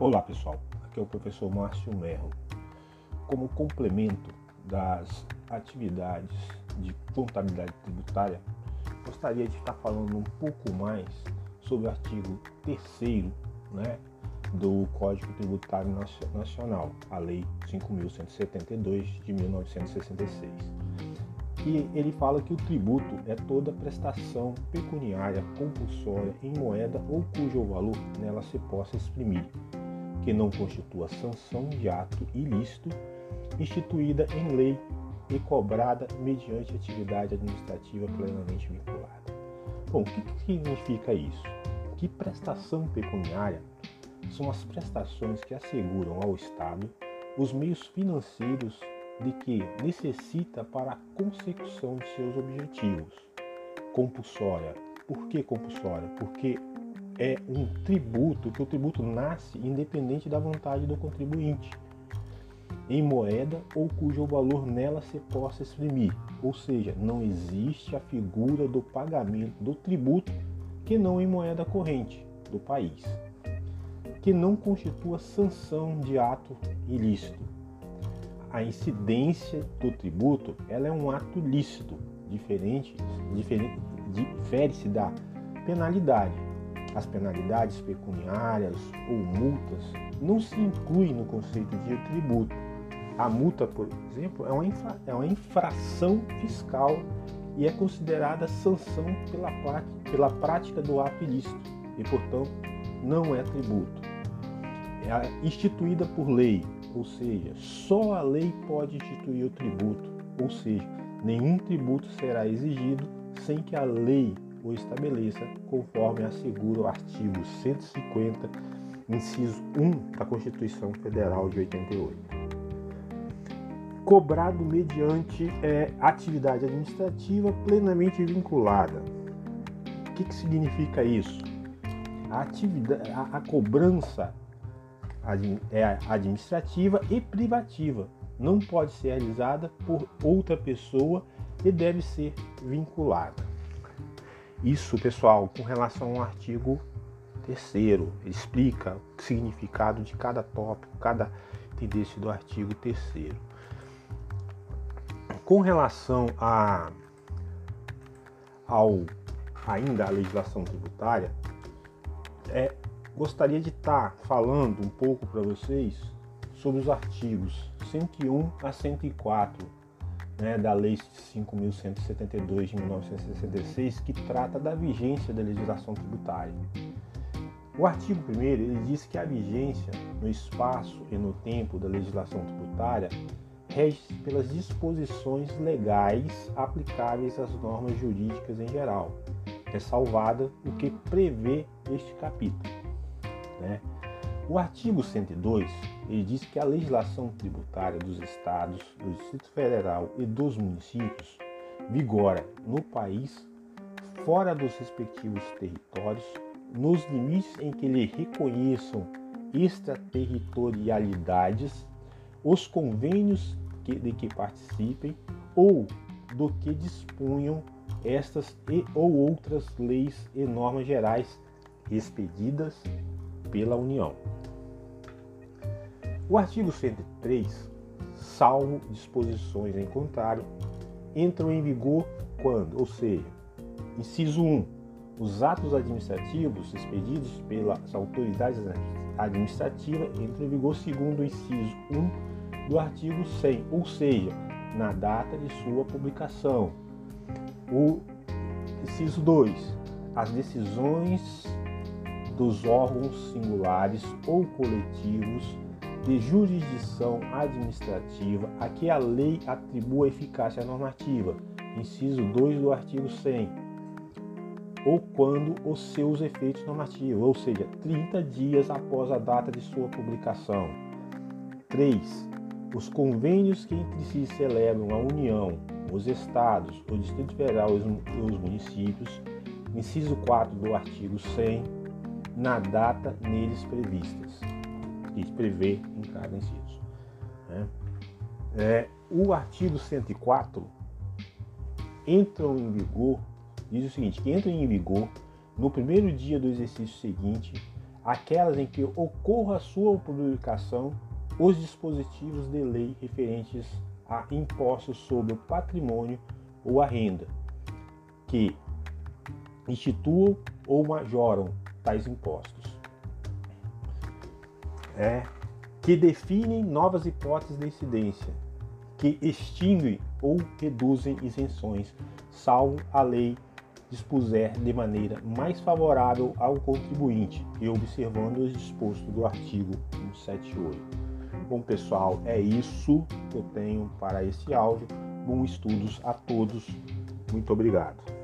Olá pessoal, aqui é o professor Márcio Merro. Como complemento das atividades de contabilidade tributária, gostaria de estar falando um pouco mais sobre o artigo 3 né, do Código Tributário Nacional, a Lei 5.172 de 1966 que ele fala que o tributo é toda prestação pecuniária compulsória em moeda ou cujo valor nela se possa exprimir, que não constitua sanção de ato ilícito instituída em lei e cobrada mediante atividade administrativa plenamente vinculada. Bom, o que significa isso? Que prestação pecuniária são as prestações que asseguram ao Estado os meios financeiros de que necessita para a consecução de seus objetivos. Compulsória. Por que compulsória? Porque é um tributo, que o tributo nasce independente da vontade do contribuinte, em moeda ou cujo valor nela se possa exprimir. Ou seja, não existe a figura do pagamento do tributo que não em moeda corrente do país, que não constitua sanção de ato ilícito a incidência do tributo ela é um ato lícito, diferente, diferente difere-se da penalidade. As penalidades pecuniárias ou multas não se incluem no conceito de tributo. A multa, por exemplo, é uma, infra, é uma infração fiscal e é considerada sanção pela, pela prática do ato ilícito e, portanto, não é tributo. É instituída por lei, ou seja, só a lei pode instituir o tributo, ou seja, nenhum tributo será exigido sem que a lei o estabeleça, conforme assegura o artigo 150, inciso 1 da Constituição Federal de 88. Cobrado mediante é, atividade administrativa plenamente vinculada. O que, que significa isso? A, atividade, a, a cobrança é administrativa e privativa. Não pode ser realizada por outra pessoa e deve ser vinculada. Isso, pessoal, com relação ao artigo terceiro, explica o significado de cada tópico, cada tendência do artigo terceiro. Com relação a ao ainda a legislação tributária, é gostaria de estar tá falando um pouco para vocês sobre os artigos 101 a 104 né, da Lei 5.172 de 1966, que trata da vigência da legislação tributária. O artigo 1 ele diz que a vigência no espaço e no tempo da legislação tributária rege pelas disposições legais aplicáveis às normas jurídicas em geral, ressalvada o que prevê este capítulo. Né? O artigo 102 ele diz que a legislação tributária dos estados, do Distrito Federal e dos municípios vigora no país, fora dos respectivos territórios, nos limites em que lhe reconheçam extraterritorialidades, os convênios que, de que participem ou do que dispunham estas e ou outras leis e normas gerais expedidas pela União. O artigo 103, salvo disposições em contrário, entram em vigor quando, ou seja, inciso 1, os atos administrativos expedidos pelas autoridades administrativas entram em vigor segundo o inciso 1 do artigo 100, ou seja, na data de sua publicação. O inciso 2, as decisões dos órgãos singulares ou coletivos de jurisdição administrativa a que a lei atribua eficácia normativa, inciso 2 do artigo 100, ou quando os seus efeitos normativos, ou seja, 30 dias após a data de sua publicação. 3. Os convênios que entre si celebram a União, os Estados, o Distrito Federal e os municípios, inciso 4 do artigo 100, na data neles previstas. Prevê em cada inciso. Né? É, o artigo 104 entram em vigor, diz o seguinte, que entram em vigor no primeiro dia do exercício seguinte aquelas em que ocorra a sua publicação os dispositivos de lei referentes a impostos sobre o patrimônio ou a renda, que instituam ou majoram tais impostos. É, que definem novas hipóteses de incidência, que extinguem ou reduzem isenções, salvo a lei dispuser de maneira mais favorável ao contribuinte e observando os dispostos do artigo 178. Bom, pessoal, é isso que eu tenho para esse áudio. Bom estudos a todos. Muito obrigado.